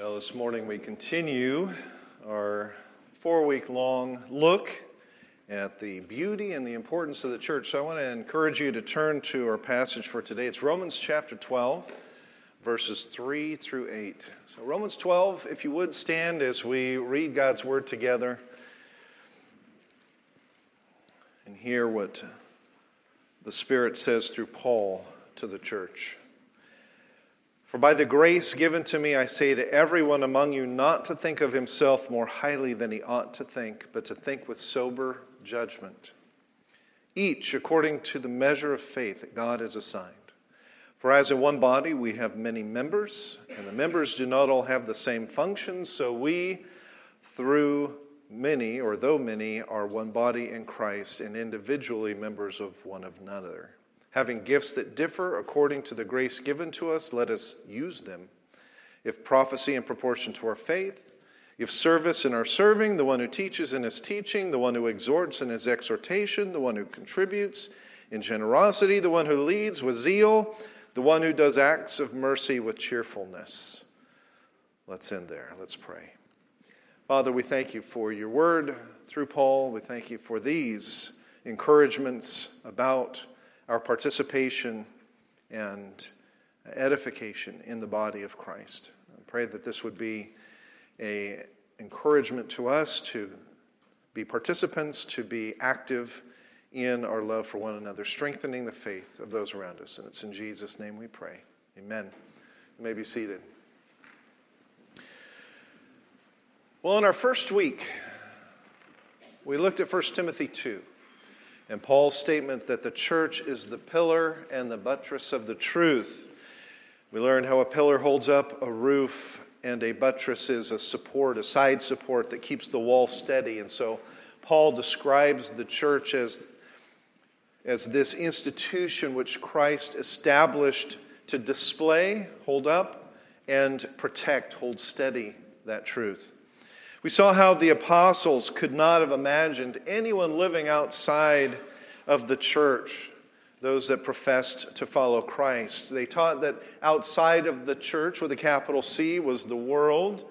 Well, this morning we continue our four week long look at the beauty and the importance of the church. So I want to encourage you to turn to our passage for today. It's Romans chapter 12, verses 3 through 8. So, Romans 12, if you would stand as we read God's word together and hear what the Spirit says through Paul to the church. For by the grace given to me, I say to everyone among you not to think of himself more highly than he ought to think, but to think with sober judgment, each according to the measure of faith that God has assigned. For as in one body we have many members, and the members do not all have the same function, so we, through many, or though many, are one body in Christ and individually members of one another. Having gifts that differ according to the grace given to us, let us use them. If prophecy in proportion to our faith, if service in our serving, the one who teaches in his teaching, the one who exhorts in his exhortation, the one who contributes in generosity, the one who leads with zeal, the one who does acts of mercy with cheerfulness. Let's end there. Let's pray. Father, we thank you for your word through Paul. We thank you for these encouragements about our participation and edification in the body of Christ. I pray that this would be a encouragement to us to be participants, to be active in our love for one another, strengthening the faith of those around us. And it's in Jesus' name we pray. Amen. You may be seated. Well, in our first week, we looked at 1 Timothy 2 and Paul's statement that the church is the pillar and the buttress of the truth. We learned how a pillar holds up a roof and a buttress is a support, a side support that keeps the wall steady. And so Paul describes the church as, as this institution which Christ established to display, hold up, and protect, hold steady that truth. We saw how the apostles could not have imagined anyone living outside of the church, those that professed to follow Christ. They taught that outside of the church, with a capital C, was the world,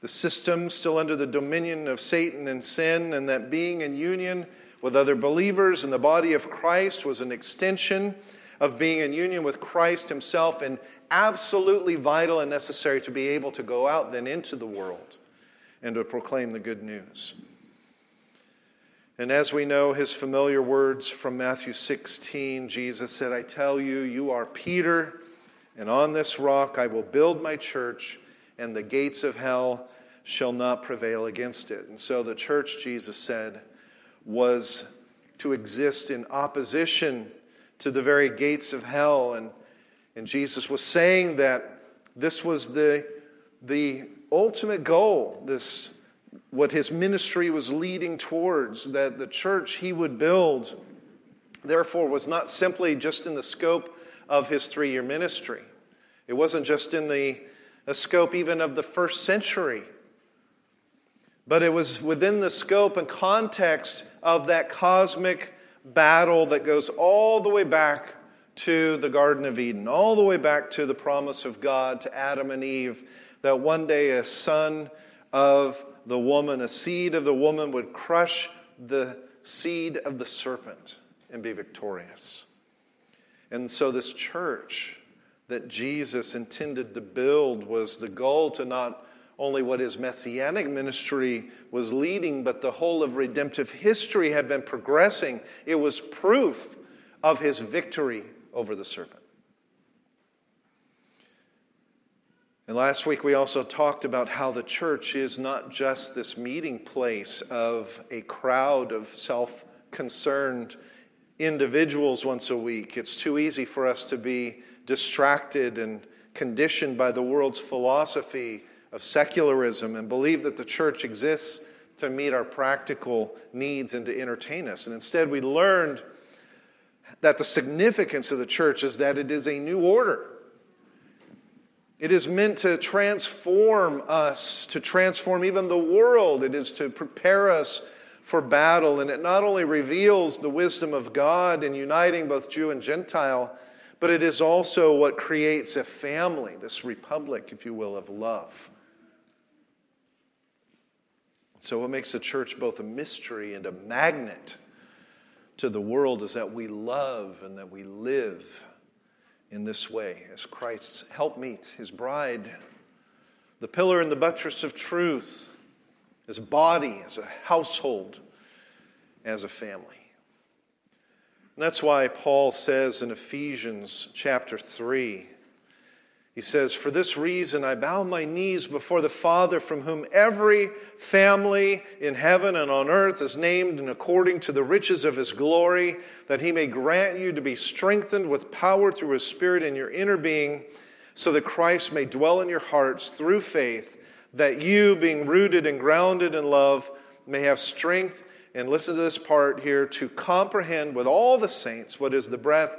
the system still under the dominion of Satan and sin, and that being in union with other believers in the body of Christ was an extension of being in union with Christ Himself and absolutely vital and necessary to be able to go out then into the world and to proclaim the good news. And as we know, his familiar words from Matthew 16, Jesus said, I tell you, you are Peter, and on this rock I will build my church, and the gates of hell shall not prevail against it. And so the church, Jesus said, was to exist in opposition to the very gates of hell. And, and Jesus was saying that this was the, the ultimate goal, this what his ministry was leading towards, that the church he would build, therefore, was not simply just in the scope of his three year ministry. It wasn't just in the, the scope even of the first century, but it was within the scope and context of that cosmic battle that goes all the way back to the Garden of Eden, all the way back to the promise of God to Adam and Eve that one day a son of the woman, a seed of the woman, would crush the seed of the serpent and be victorious. And so, this church that Jesus intended to build was the goal to not only what his messianic ministry was leading, but the whole of redemptive history had been progressing. It was proof of his victory over the serpent. And last week we also talked about how the church is not just this meeting place of a crowd of self concerned individuals once a week. It's too easy for us to be distracted and conditioned by the world's philosophy of secularism and believe that the church exists to meet our practical needs and to entertain us. And instead, we learned that the significance of the church is that it is a new order. It is meant to transform us, to transform even the world. It is to prepare us for battle. And it not only reveals the wisdom of God in uniting both Jew and Gentile, but it is also what creates a family, this republic, if you will, of love So, what makes the church both a mystery and a magnet to the world is that we love and that we live in this way as Christ's helpmeet, his bride, the pillar and the buttress of truth, as a body, as a household, as a family. And that's why Paul says in Ephesians chapter 3, he says, For this reason I bow my knees before the Father, from whom every family in heaven and on earth is named, and according to the riches of his glory, that he may grant you to be strengthened with power through his Spirit in your inner being, so that Christ may dwell in your hearts through faith, that you, being rooted and grounded in love, may have strength. And listen to this part here to comprehend with all the saints what is the breadth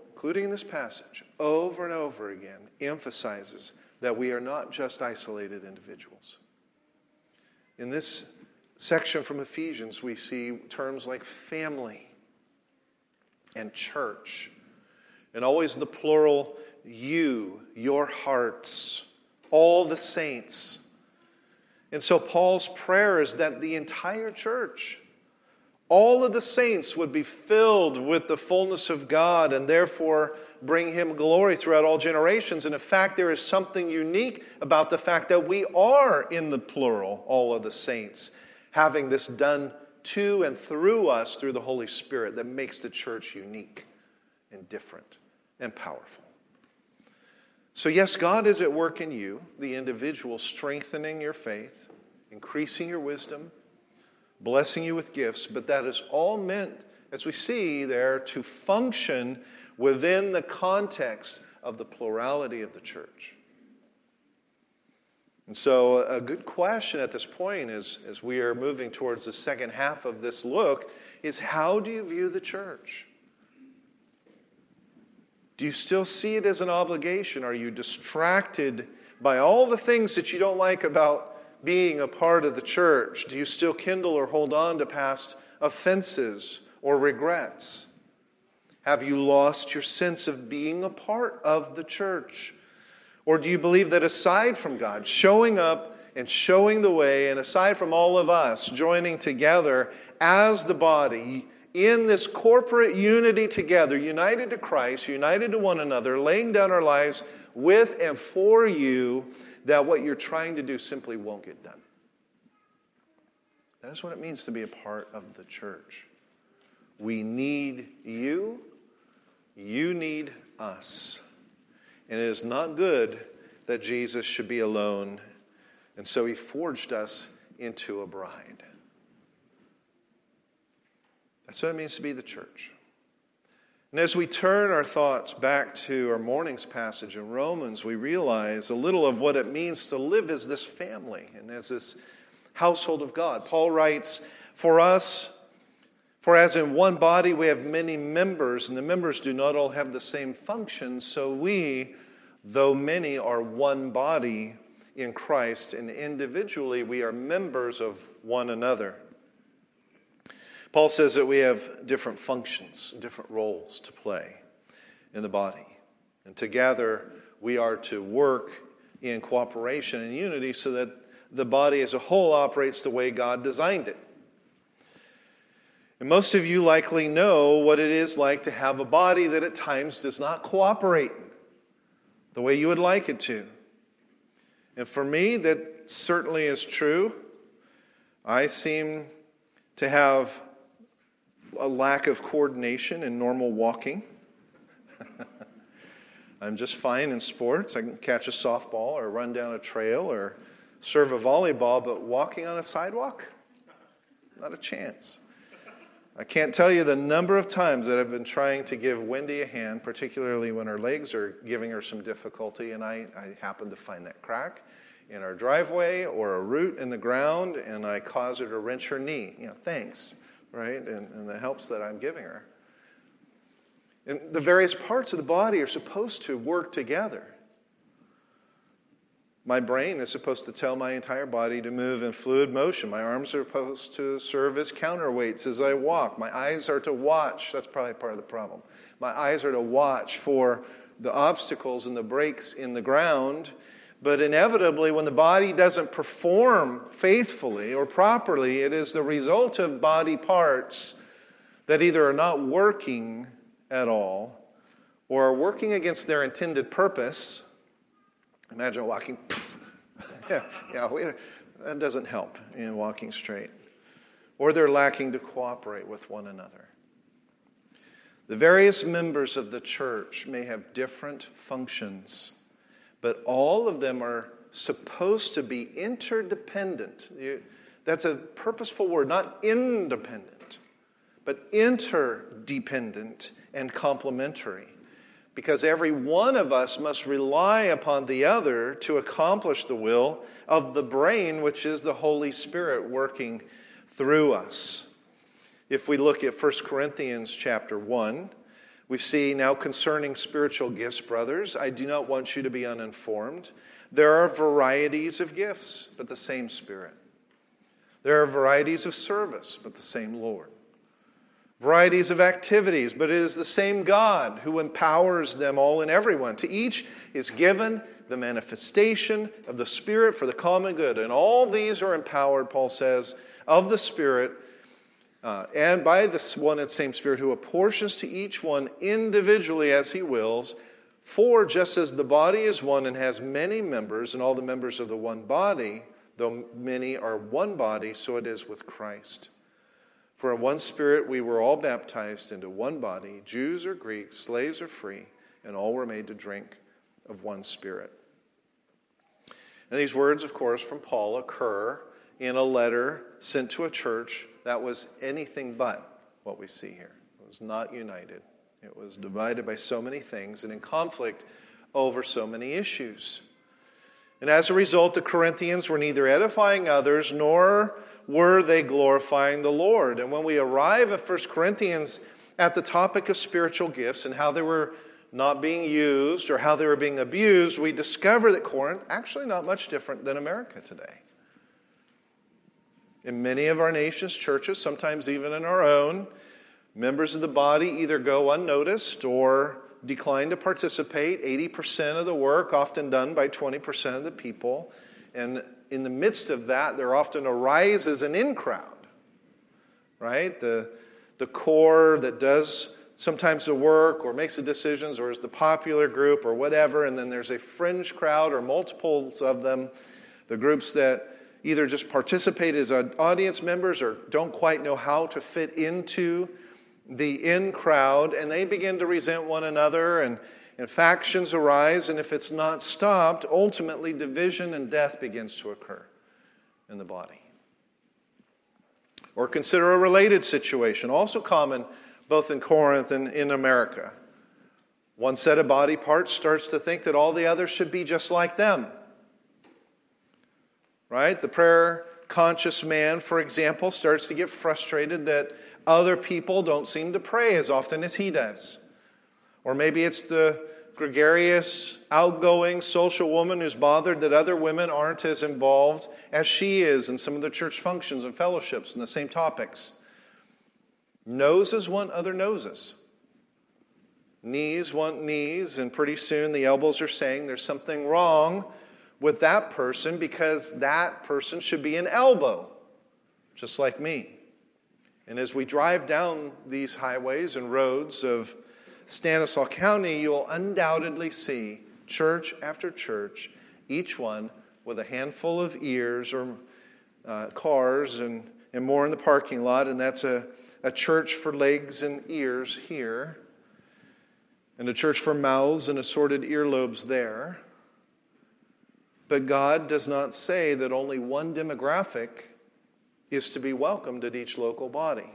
including in this passage, over and over again, emphasizes that we are not just isolated individuals. In this section from Ephesians, we see terms like family and church, and always the plural, you, your hearts, all the saints. And so Paul's prayer is that the entire church, all of the saints would be filled with the fullness of God and therefore bring him glory throughout all generations. And in fact, there is something unique about the fact that we are in the plural, all of the saints, having this done to and through us through the Holy Spirit that makes the church unique and different and powerful. So, yes, God is at work in you, the individual, strengthening your faith, increasing your wisdom blessing you with gifts, but that is all meant, as we see there, to function within the context of the plurality of the church. And so, a good question at this point, is, as we are moving towards the second half of this look, is how do you view the church? Do you still see it as an obligation? Are you distracted by all the things that you don't like about being a part of the church? Do you still kindle or hold on to past offenses or regrets? Have you lost your sense of being a part of the church? Or do you believe that aside from God showing up and showing the way, and aside from all of us joining together as the body in this corporate unity together, united to Christ, united to one another, laying down our lives with and for you, that what you're trying to do simply won't get done. That is what it means to be a part of the church. We need you, you need us. And it is not good that Jesus should be alone. And so he forged us into a bride. That's what it means to be the church. And as we turn our thoughts back to our morning's passage in Romans, we realize a little of what it means to live as this family and as this household of God. Paul writes, For us, for as in one body we have many members, and the members do not all have the same function, so we, though many, are one body in Christ, and individually we are members of one another. Paul says that we have different functions, different roles to play in the body. And together we are to work in cooperation and unity so that the body as a whole operates the way God designed it. And most of you likely know what it is like to have a body that at times does not cooperate the way you would like it to. And for me, that certainly is true. I seem to have a lack of coordination in normal walking. I'm just fine in sports. I can catch a softball or run down a trail or serve a volleyball, but walking on a sidewalk? Not a chance. I can't tell you the number of times that I've been trying to give Wendy a hand, particularly when her legs are giving her some difficulty, and I, I happen to find that crack in our driveway or a root in the ground and I cause her to wrench her knee. You know, thanks, right? And, and the helps that I'm giving her. And the various parts of the body are supposed to work together. My brain is supposed to tell my entire body to move in fluid motion. My arms are supposed to serve as counterweights as I walk. My eyes are to watch. That's probably part of the problem. My eyes are to watch for the obstacles and the breaks in the ground. But inevitably, when the body doesn't perform faithfully or properly, it is the result of body parts that either are not working at all or are working against their intended purpose. Imagine walking. yeah, yeah that doesn't help in walking straight. Or they're lacking to cooperate with one another. The various members of the church may have different functions, but all of them are supposed to be interdependent. That's a purposeful word, not independent, but interdependent and complementary. Because every one of us must rely upon the other to accomplish the will of the brain, which is the Holy Spirit working through us. If we look at 1 Corinthians chapter 1, we see now concerning spiritual gifts, brothers, I do not want you to be uninformed. There are varieties of gifts, but the same Spirit. There are varieties of service, but the same Lord varieties of activities, but it is the same God who empowers them all and everyone. To each is given the manifestation of the Spirit for the common good. And all these are empowered, Paul says, of the Spirit uh, and by this one and same Spirit who apportions to each one individually as he wills. For just as the body is one and has many members, and all the members of the one body, though many are one body, so it is with Christ. For in one spirit we were all baptized into one body, Jews or Greeks, slaves or free, and all were made to drink of one spirit. And these words, of course, from Paul occur in a letter sent to a church that was anything but what we see here. It was not united, it was divided by so many things and in conflict over so many issues. And as a result, the Corinthians were neither edifying others nor were they glorifying the Lord. And when we arrive at 1 Corinthians at the topic of spiritual gifts and how they were not being used or how they were being abused, we discover that Corinth actually not much different than America today. In many of our nation's churches, sometimes even in our own, members of the body either go unnoticed or decline to participate. 80% of the work, often done by 20% of the people. And in the midst of that, there often arises an in crowd, right? The, the core that does sometimes the work or makes the decisions or is the popular group or whatever, and then there's a fringe crowd or multiples of them, the groups that either just participate as audience members or don't quite know how to fit into the in crowd, and they begin to resent one another and and factions arise, and if it's not stopped, ultimately division and death begins to occur in the body. Or consider a related situation, also common both in Corinth and in America. One set of body parts starts to think that all the others should be just like them. Right? The prayer conscious man, for example, starts to get frustrated that other people don't seem to pray as often as he does. Or maybe it's the gregarious, outgoing, social woman who's bothered that other women aren't as involved as she is in some of the church functions and fellowships and the same topics. Noses want other noses. Knees want knees, and pretty soon the elbows are saying there's something wrong with that person because that person should be an elbow, just like me. And as we drive down these highways and roads of Stanislaus County, you'll undoubtedly see church after church, each one with a handful of ears or uh, cars and, and more in the parking lot, and that's a, a church for legs and ears here, and a church for mouths and assorted earlobes there. But God does not say that only one demographic is to be welcomed at each local body.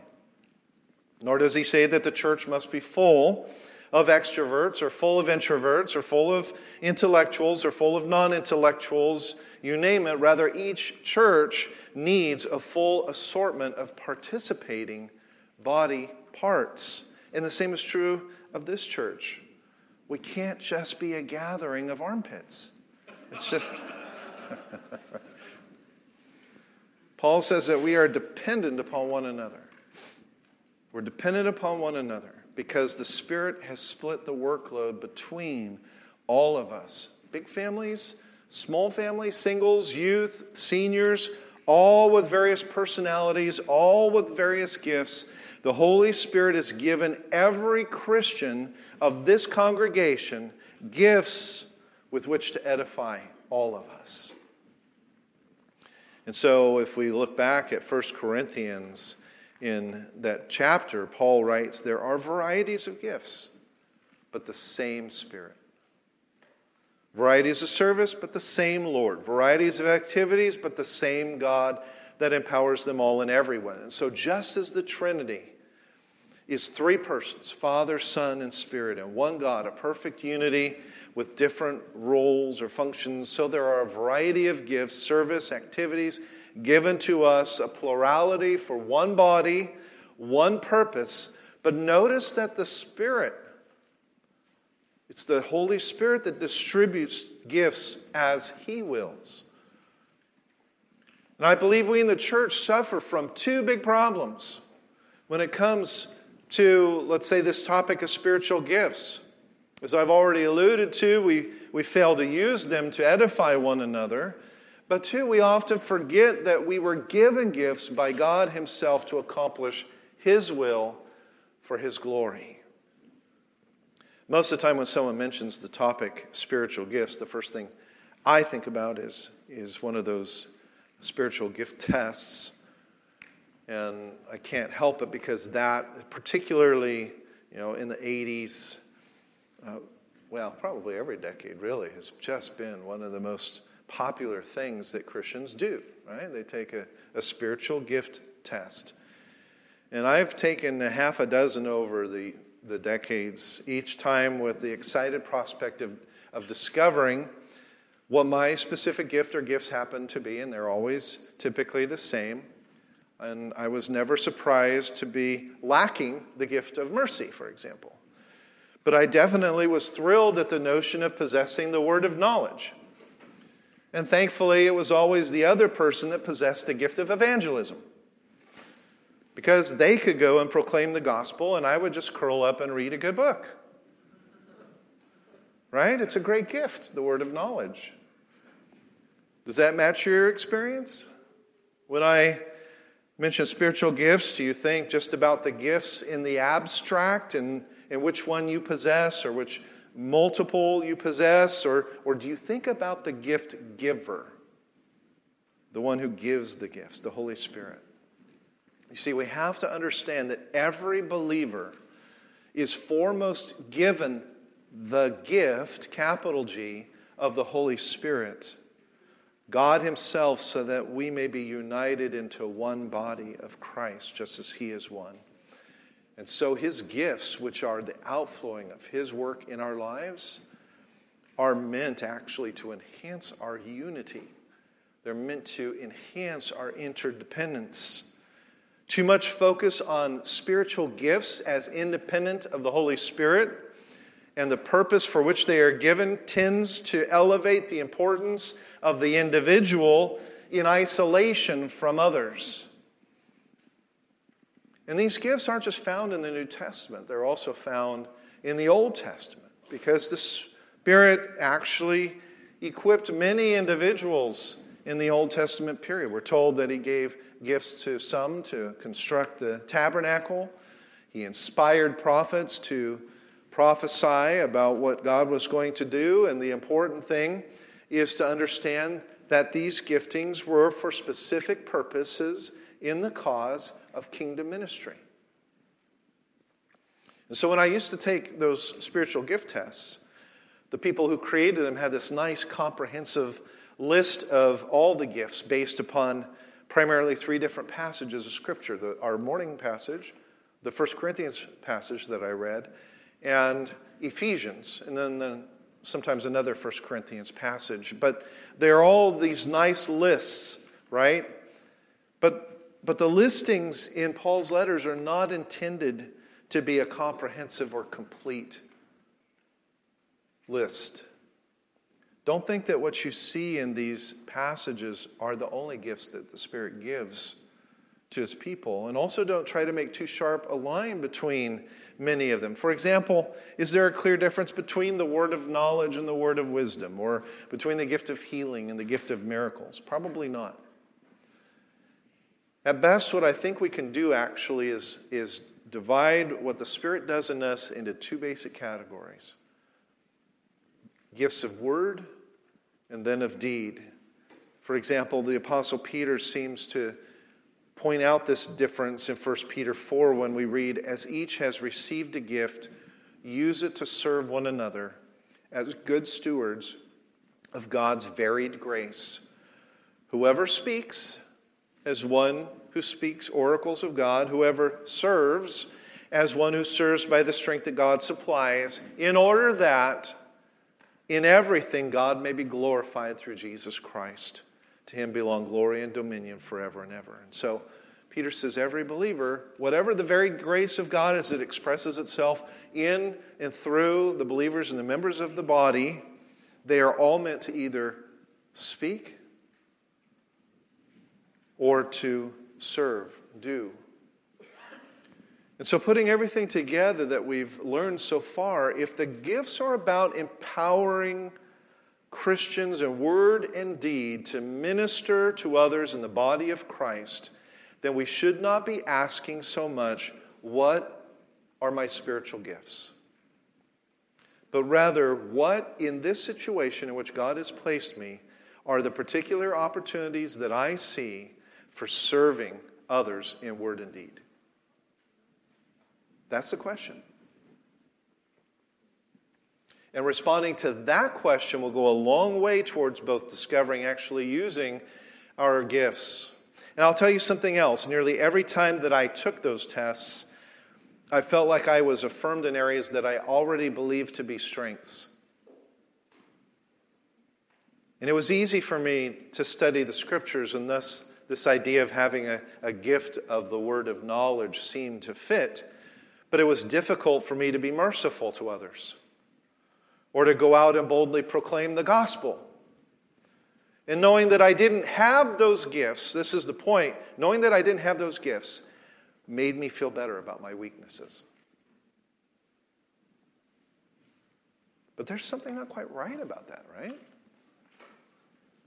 Nor does he say that the church must be full of extroverts or full of introverts or full of intellectuals or full of non intellectuals, you name it. Rather, each church needs a full assortment of participating body parts. And the same is true of this church. We can't just be a gathering of armpits. It's just. Paul says that we are dependent upon one another. We're dependent upon one another because the Spirit has split the workload between all of us. Big families, small families, singles, youth, seniors, all with various personalities, all with various gifts. The Holy Spirit has given every Christian of this congregation gifts with which to edify all of us. And so, if we look back at 1 Corinthians, in that chapter, Paul writes there are varieties of gifts, but the same Spirit. Varieties of service, but the same Lord. Varieties of activities, but the same God that empowers them all and everyone. And so, just as the Trinity is three persons Father, Son, and Spirit, and one God, a perfect unity with different roles or functions, so there are a variety of gifts, service, activities, given to us a plurality for one body, one purpose. But notice that the Spirit, it's the Holy Spirit that distributes gifts as He wills. And I believe we in the church suffer from two big problems when it comes to, let's say, this topic of spiritual gifts. As I've already alluded to, we, we fail to use them to edify one another. But two, we often forget that we were given gifts by God Himself to accomplish His will for His glory. Most of the time, when someone mentions the topic spiritual gifts, the first thing I think about is, is one of those spiritual gift tests. And I can't help it because that, particularly you know, in the 80s, uh, well, probably every decade really, has just been one of the most popular things that Christians do, right? They take a, a spiritual gift test. And I've taken a half a dozen over the, the decades, each time with the excited prospect of, of discovering what my specific gift or gifts happen to be, and they're always typically the same. And I was never surprised to be lacking the gift of mercy, for example. But I definitely was thrilled at the notion of possessing the word of knowledge. And thankfully, it was always the other person that possessed the gift of evangelism. Because they could go and proclaim the gospel, and I would just curl up and read a good book. Right? It's a great gift, the word of knowledge. Does that match your experience? When I mention spiritual gifts, do you think just about the gifts in the abstract and, and which one you possess or which multiple you possess, or, or do you think about the gift giver, the one who gives the gifts, the Holy Spirit? You see, we have to understand that every believer is foremost given the gift, capital G, of the Holy Spirit, God Himself, so that we may be united into one body of Christ, just as He is one. And so his gifts, which are the outflowing of his work in our lives, are meant actually to enhance our unity. They're meant to enhance our interdependence. Too much focus on spiritual gifts as independent of the Holy Spirit and the purpose for which they are given tends to elevate the importance of the individual in isolation from others. And these gifts aren't just found in the New Testament, they're also found in the Old Testament because the Spirit actually equipped many individuals in the Old Testament period. We're told that He gave gifts to some to construct the tabernacle, He inspired prophets to prophesy about what God was going to do, and the important thing is to understand that these giftings were for specific purposes in the cause of kingdom ministry. And so when I used to take those spiritual gift tests, the people who created them had this nice comprehensive list of all the gifts based upon primarily three different passages of Scripture the, our morning passage, the First Corinthians passage that I read, and Ephesians, and then, then sometimes another First Corinthians passage. But they're all these nice lists, right? But, but the listings in Paul's letters are not intended to be a comprehensive or complete list. Don't think that what you see in these passages are the only gifts that the Spirit gives to his people. And also don't try to make too sharp a line between many of them. For example, is there a clear difference between the word of knowledge and the word of wisdom, or between the gift of healing and the gift of miracles? Probably not. At best, what I think we can do actually is, is divide what the Spirit does in us into two basic categories gifts of word and then of deed. For example, the Apostle Peter seems to point out this difference in 1 Peter 4 when we read, As each has received a gift, use it to serve one another as good stewards of God's varied grace. Whoever speaks, as one who speaks oracles of God, whoever serves, as one who serves by the strength that God supplies, in order that in everything God may be glorified through Jesus Christ. To him belong glory and dominion forever and ever. And so Peter says, every believer, whatever the very grace of God as it expresses itself in and through the believers and the members of the body, they are all meant to either speak or to serve, do. And so, putting everything together that we've learned so far, if the gifts are about empowering Christians in word and deed to minister to others in the body of Christ, then we should not be asking so much, What are my spiritual gifts? But rather, what in this situation in which God has placed me are the particular opportunities that I see for serving others in word and deed? That's the question. And responding to that question will go a long way towards both discovering actually using our gifts. And I'll tell you something else. Nearly every time that I took those tests, I felt like I was affirmed in areas that I already believed to be strengths. And it was easy for me to study the scriptures, and thus this idea of having a, a gift of the word of knowledge seemed to fit. But it was difficult for me to be merciful to others or to go out and boldly proclaim the gospel. And knowing that I didn't have those gifts, this is the point, knowing that I didn't have those gifts made me feel better about my weaknesses. But there's something not quite right about that, right?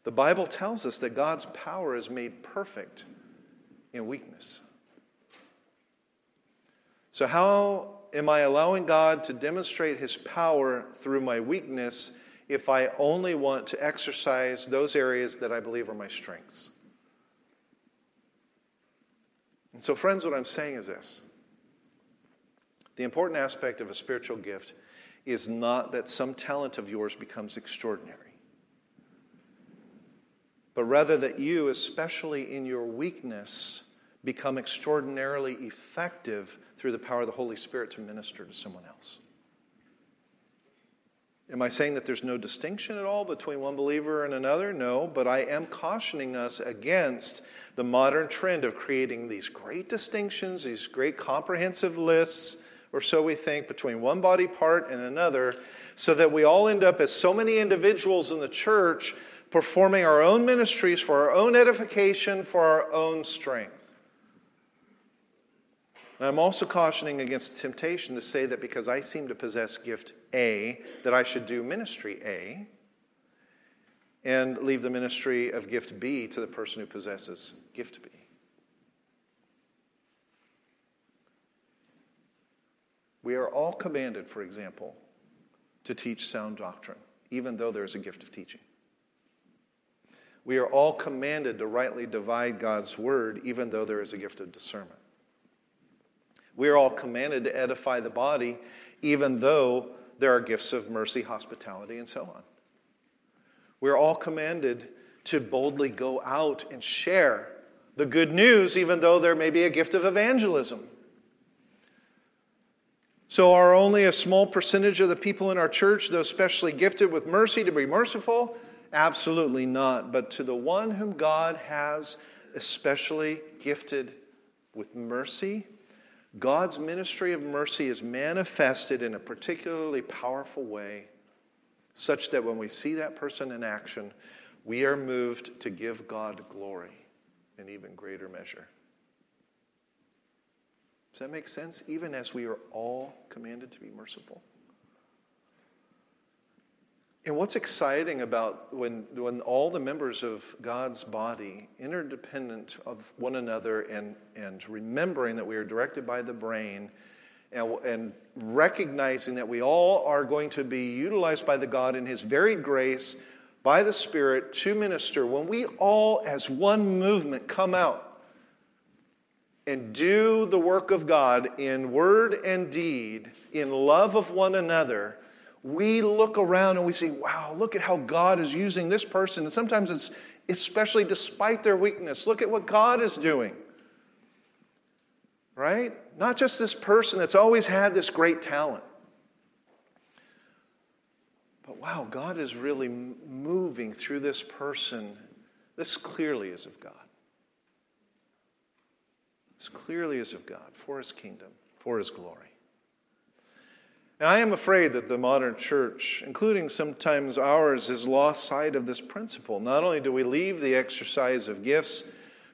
The Bible tells us that God's power is made perfect in weakness. So, how am I allowing God to demonstrate his power through my weakness if I only want to exercise those areas that I believe are my strengths? And so, friends, what I'm saying is this the important aspect of a spiritual gift is not that some talent of yours becomes extraordinary, but rather that you, especially in your weakness, become extraordinarily effective through the power of the Holy Spirit to minister to someone else. Am I saying that there's no distinction at all between one believer and another? No, but I am cautioning us against the modern trend of creating these great distinctions, these great comprehensive lists, or so we think, between one body part and another, so that we all end up as so many individuals in the church performing our own ministries for our own edification, for our own strength. And I'm also cautioning against the temptation to say that because I seem to possess gift A, that I should do ministry A and leave the ministry of gift B to the person who possesses gift B. We are all commanded, for example, to teach sound doctrine, even though there is a gift of teaching. We are all commanded to rightly divide God's word, even though there is a gift of discernment. We are all commanded to edify the body, even though there are gifts of mercy, hospitality, and so on. We're all commanded to boldly go out and share the good news, even though there may be a gift of evangelism. So, are only a small percentage of the people in our church, those specially gifted with mercy, to be merciful? Absolutely not. But to the one whom God has especially gifted with mercy, God's ministry of mercy is manifested in a particularly powerful way, such that when we see that person in action, we are moved to give God glory in even greater measure. Does that make sense? Even as we are all commanded to be merciful. And what's exciting about when, when all the members of God's body, interdependent of one another, and, and remembering that we are directed by the brain, and, and recognizing that we all are going to be utilized by the God in His varied grace, by the Spirit, to minister, when we all, as one movement, come out and do the work of God in word and deed, in love of one another we look around and we see, wow, look at how God is using this person. And sometimes it's especially despite their weakness. Look at what God is doing. Right? Not just this person that's always had this great talent. But wow, God is really moving through this person. This clearly is of God. This clearly is of God for his kingdom, for his glory. And I am afraid that the modern church, including sometimes ours, has lost sight of this principle. Not only do we leave the exercise of gifts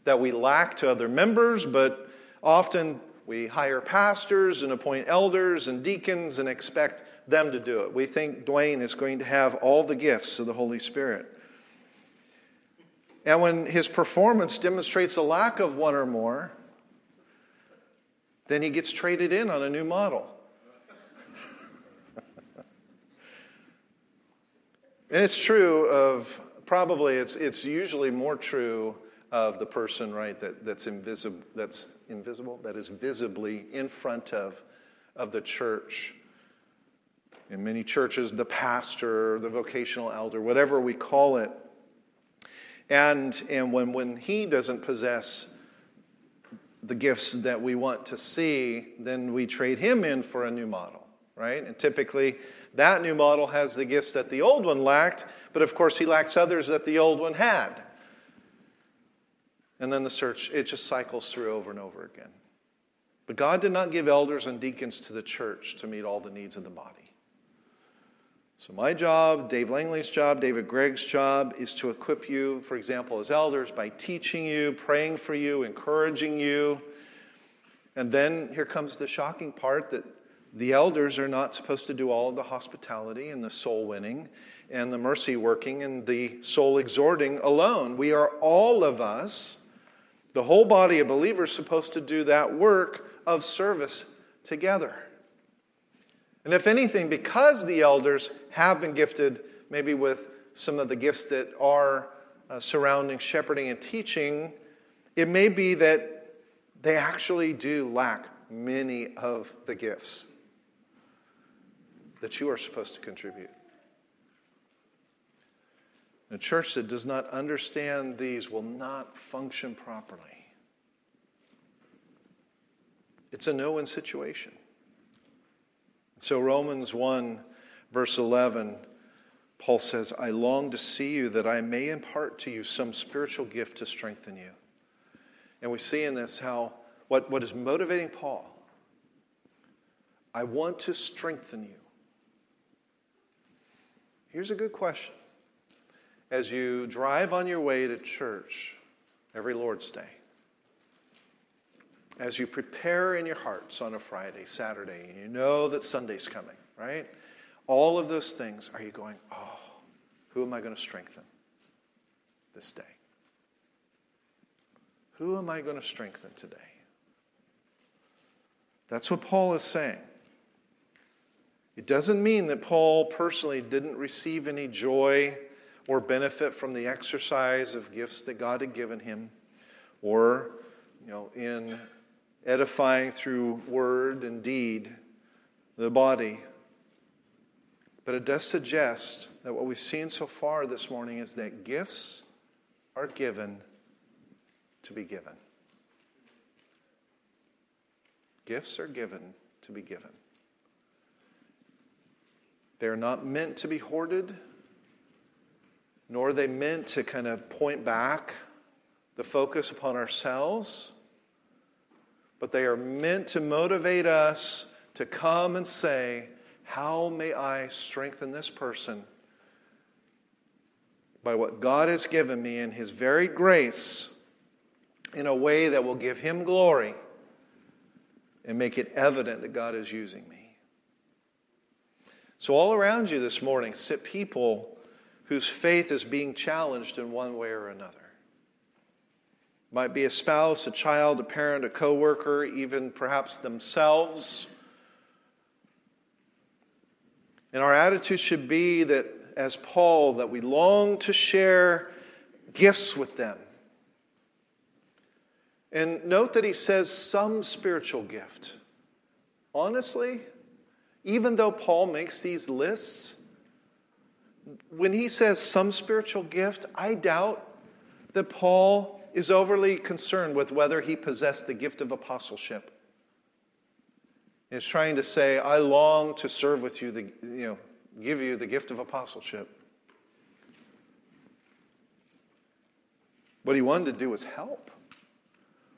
that we lack to other members, but often we hire pastors and appoint elders and deacons and expect them to do it. We think Dwayne is going to have all the gifts of the Holy Spirit. And when his performance demonstrates a lack of one or more, then he gets traded in on a new model. And it's true of probably it's it's usually more true of the person right that, that's invisible that's invisible that is visibly in front of of the church. In many churches, the pastor, the vocational elder, whatever we call it. And, and when, when he doesn't possess the gifts that we want to see, then we trade him in for a new model, right? And typically, that new model has the gifts that the old one lacked, but of course, he lacks others that the old one had. And then the search, it just cycles through over and over again. But God did not give elders and deacons to the church to meet all the needs of the body. So, my job, Dave Langley's job, David Gregg's job is to equip you, for example, as elders by teaching you, praying for you, encouraging you. And then here comes the shocking part that the elders are not supposed to do all of the hospitality and the soul winning and the mercy working and the soul exhorting alone. We are all of us, the whole body of believers, supposed to do that work of service together. And if anything, because the elders have been gifted maybe with some of the gifts that are uh, surrounding shepherding and teaching, it may be that they actually do lack many of the gifts that you are supposed to contribute. A church that does not understand these will not function properly. It's a no win situation. So, Romans 1, verse 11, Paul says, I long to see you that I may impart to you some spiritual gift to strengthen you. And we see in this how what, what is motivating Paul. I want to strengthen you. Here's a good question. As you drive on your way to church every Lord's Day, as you prepare in your hearts on a Friday, Saturday, and you know that Sunday's coming, right? All of those things, are you going, oh, who am I going to strengthen this day? Who am I going to strengthen today? That's what Paul is saying. It doesn't mean that Paul personally didn't receive any joy or benefit from the exercise of gifts that God had given him, or you know, in edifying through word and deed the body. But it does suggest that what we've seen so far this morning is that gifts are given to be given. Gifts are given to be given. They are not meant to be hoarded, nor are they meant to kind of point back the focus upon ourselves, but they are meant to motivate us to come and say, How may I strengthen this person? By what God has given me in His very grace in a way that will give Him glory and make it evident that God is using me. So, all around you this morning sit people whose faith is being challenged in one way or another. Might be a spouse, a child, a parent, a coworker, even perhaps themselves. And our attitude should be that, as Paul, that we long to share gifts with them and note that he says some spiritual gift. Honestly, even though Paul makes these lists, when he says some spiritual gift, I doubt that Paul is overly concerned with whether he possessed the gift of apostleship. He's trying to say, I long to serve with you, the, you know, give you the gift of apostleship. What he wanted to do was help.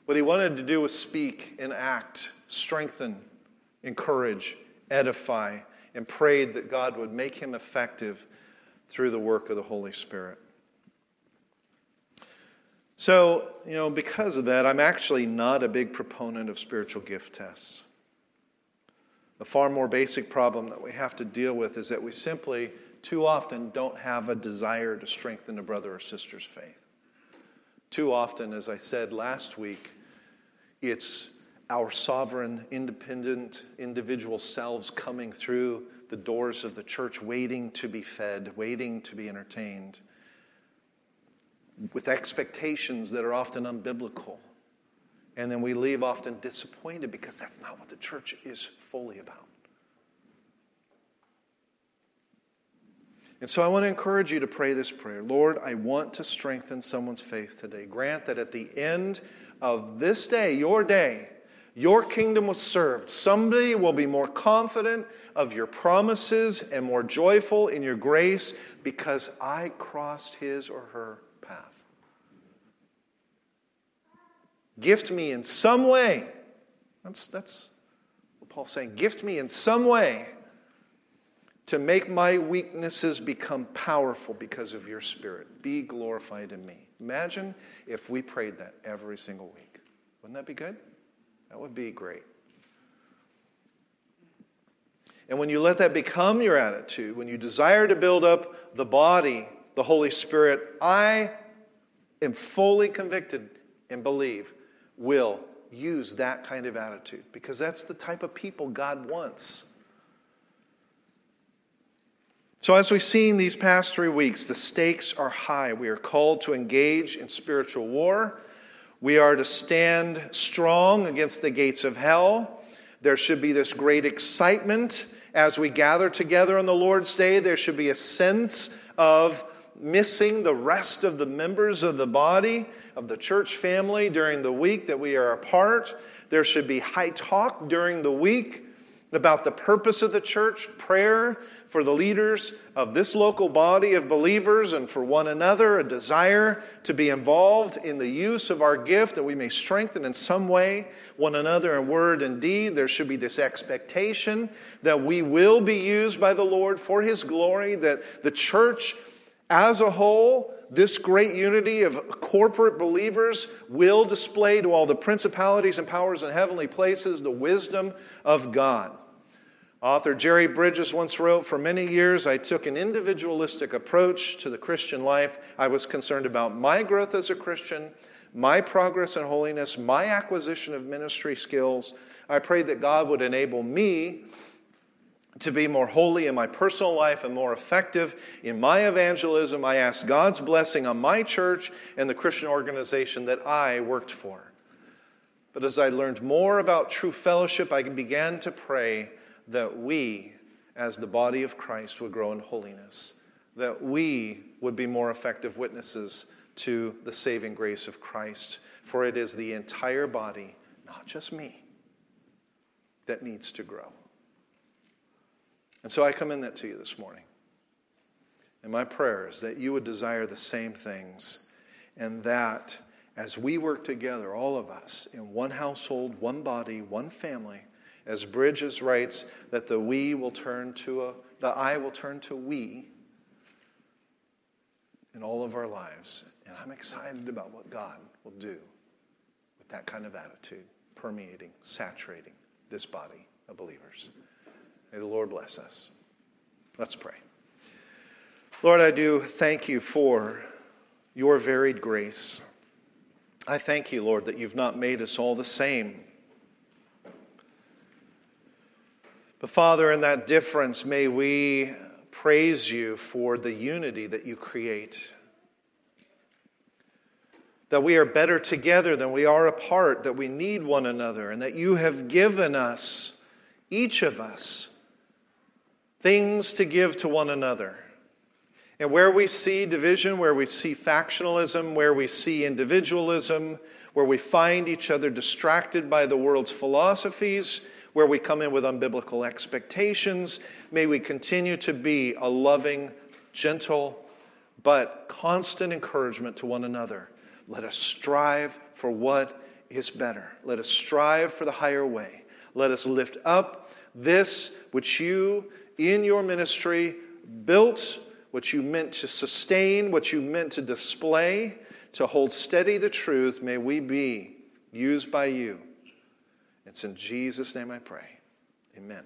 What he wanted to do was speak and act, strengthen, encourage, edify, and prayed that God would make him effective through the work of the Holy Spirit. So, you know, because of that, I'm actually not a big proponent of spiritual gift tests. The far more basic problem that we have to deal with is that we simply, too often, don't have a desire to strengthen a brother or sister's faith. Too often, as I said last week, it's our sovereign, independent, individual selves coming through the doors of the church, waiting to be fed, waiting to be entertained, with expectations that are often unbiblical. And then we leave often disappointed because that's not what the church is fully about. And so I want to encourage you to pray this prayer Lord, I want to strengthen someone's faith today. Grant that at the end of this day, your day, your kingdom was served. Somebody will be more confident of your promises and more joyful in your grace because I crossed his or her path. Gift me in some way. That's, that's what Paul's saying. Gift me in some way to make my weaknesses become powerful because of your spirit. Be glorified in me. Imagine if we prayed that every single week. Wouldn't that be good? That would be great. And when you let that become your attitude, when you desire to build up the body, the Holy Spirit, I am fully convicted and believe will use that kind of attitude because that's the type of people God wants. So, as we've seen these past three weeks, the stakes are high. We are called to engage in spiritual war. We are to stand strong against the gates of hell. There should be this great excitement as we gather together on the Lord's Day. There should be a sense of missing the rest of the members of the body, of the church family during the week that we are apart. There should be high talk during the week about the purpose of the church, prayer for the leaders of this local body of believers and for one another, a desire to be involved in the use of our gift that we may strengthen in some way one another in word and deed. There should be this expectation that we will be used by the Lord for his glory, that the church as a whole this great unity of corporate believers will display to all the principalities and powers in heavenly places the wisdom of God. Author Jerry Bridges once wrote For many years, I took an individualistic approach to the Christian life. I was concerned about my growth as a Christian, my progress in holiness, my acquisition of ministry skills. I prayed that God would enable me to be more holy in my personal life and more effective in my evangelism, I asked God's blessing on my church and the Christian organization that I worked for. But as I learned more about true fellowship, I began to pray that we, as the body of Christ, would grow in holiness, that we would be more effective witnesses to the saving grace of Christ. For it is the entire body, not just me, that needs to grow. And so I commend that to you this morning. And my prayer is that you would desire the same things and that as we work together, all of us, in one household, one body, one family, as Bridges writes, that the we will turn to a, the I will turn to we in all of our lives. And I'm excited about what God will do with that kind of attitude, permeating, saturating this body of believers. May the Lord bless us. Let's pray. Lord, I do thank you for your varied grace. I thank you, Lord, that you've not made us all the same. But Father, in that difference, may we praise you for the unity that you create. That we are better together than we are apart, that we need one another, and that you have given us, each of us, things to give to one another. And where we see division, where we see factionalism, where we see individualism, where we find each other distracted by the world's philosophies, where we come in with unbiblical expectations, may we continue to be a loving, gentle, but constant encouragement to one another. Let us strive for what is better. Let us strive for the higher way. Let us lift up this which you, in your ministry, built what you meant to sustain, what you meant to display, to hold steady the truth, may we be used by you. It's in Jesus' name I pray. Amen.